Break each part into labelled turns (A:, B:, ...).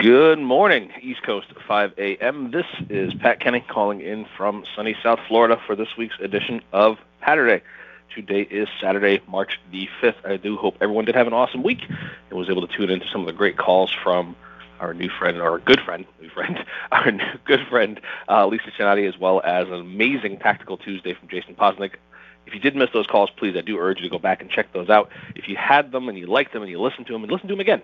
A: Good morning, East Coast, 5 a.m. This is Pat Kenny calling in from sunny South Florida for this week's edition of Patterday. Today is Saturday, March the 5th. I do hope everyone did have an awesome week and was able to tune into some of the great calls from our new friend, our good friend, new friend, our new good friend, uh, Lisa Chinati, as well as an amazing Tactical Tuesday from Jason Posnick. If you did miss those calls, please, I do urge you to go back and check those out. If you had them and you liked them and you listened to them and listen to them again,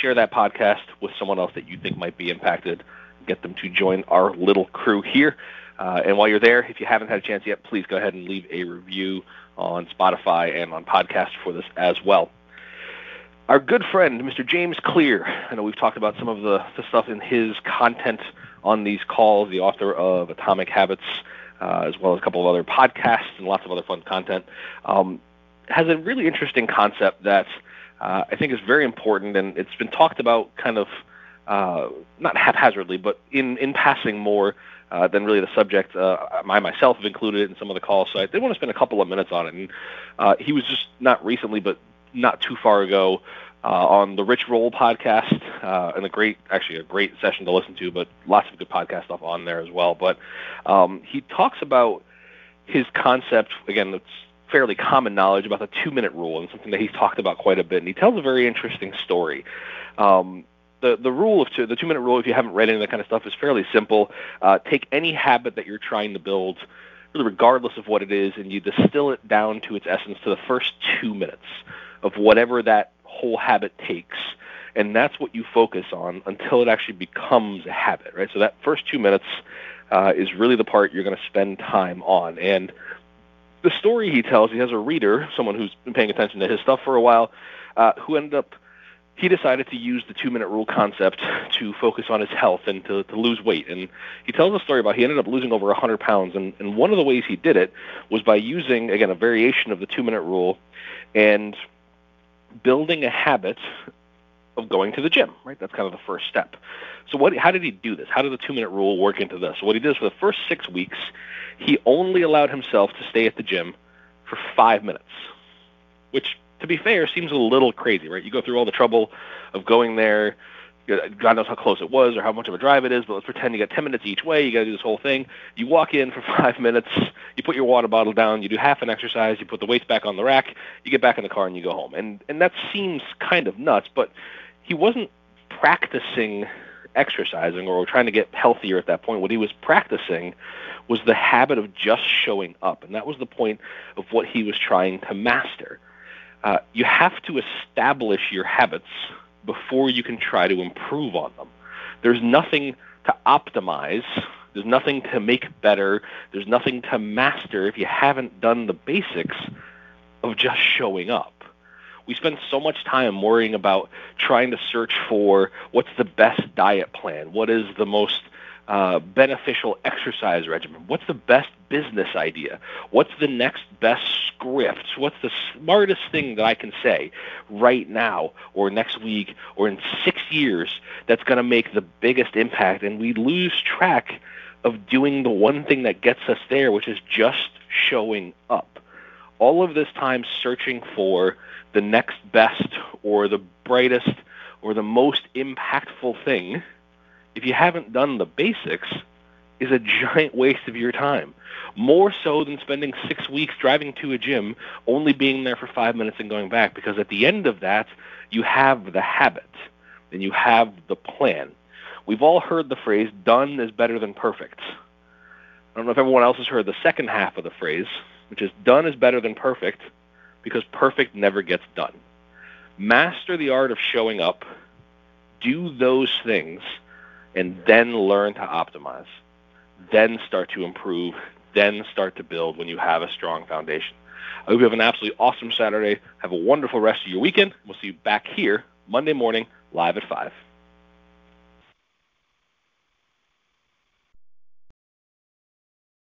A: share that podcast with someone else that you think might be impacted. Get them to join our little crew here. Uh, and while you're there, if you haven't had a chance yet, please go ahead and leave a review on Spotify and on podcast for this as well. Our good friend, Mr. James Clear, I know we've talked about some of the, the stuff in his content on these calls, the author of Atomic Habits, uh, as well as a couple of other podcasts and lots of other fun content, um, has a really interesting concept that uh, I think is very important, and it's been talked about kind of uh, not haphazardly, but in, in passing more uh, than really the subject. Uh, I myself have included it in some of the calls, so I did want to spend a couple of minutes on it. And uh, he was just not recently, but not too far ago, uh, on the Rich Roll podcast, and a great, actually a great session to listen to, but lots of good podcast stuff on there as well. But um, he talks about his concept again. That's fairly common knowledge about the two-minute rule, and something that he's talked about quite a bit. And he tells a very interesting story. Um, the the rule of two, the two minute rule, if you haven't read any of that kind of stuff, is fairly simple. Uh, take any habit that you're trying to build, really regardless of what it is, and you distill it down to its essence to the first two minutes of whatever that whole habit takes. And that's what you focus on until it actually becomes a habit, right? So that first two minutes uh, is really the part you're going to spend time on. And the story he tells, he has a reader, someone who's been paying attention to his stuff for a while, uh, who ended up he decided to use the two minute rule concept to focus on his health and to, to lose weight. And he tells a story about he ended up losing over 100 pounds. And, and one of the ways he did it was by using, again, a variation of the two minute rule and building a habit of going to the gym, right? That's kind of the first step. So what, how did he do this? How did the two minute rule work into this? What he did is for the first six weeks, he only allowed himself to stay at the gym for five minutes, which to be fair, seems a little crazy, right? You go through all the trouble of going there. God knows how close it was or how much of a drive it is, but let's pretend you got 10 minutes each way. You got to do this whole thing. You walk in for five minutes. You put your water bottle down. You do half an exercise. You put the weights back on the rack. You get back in the car and you go home. And and that seems kind of nuts, but he wasn't practicing exercising or trying to get healthier at that point. What he was practicing was the habit of just showing up, and that was the point of what he was trying to master. Uh, you have to establish your habits before you can try to improve on them. There's nothing to optimize. There's nothing to make better. There's nothing to master if you haven't done the basics of just showing up. We spend so much time worrying about trying to search for what's the best diet plan, what is the most uh, beneficial exercise regimen? What's the best business idea? What's the next best script? What's the smartest thing that I can say right now or next week or in six years that's going to make the biggest impact? And we lose track of doing the one thing that gets us there, which is just showing up. All of this time searching for the next best or the brightest or the most impactful thing if you haven't done the basics, is a giant waste of your time. More so than spending six weeks driving to a gym, only being there for five minutes and going back, because at the end of that, you have the habit and you have the plan. We've all heard the phrase, done is better than perfect. I don't know if everyone else has heard the second half of the phrase, which is done is better than perfect because perfect never gets done. Master the art of showing up, do those things, and then learn to optimize, then start to improve, then start to build when you have a strong foundation. I hope you have an absolutely awesome Saturday. Have a wonderful rest of your weekend. We'll see you back here Monday morning, live at 5.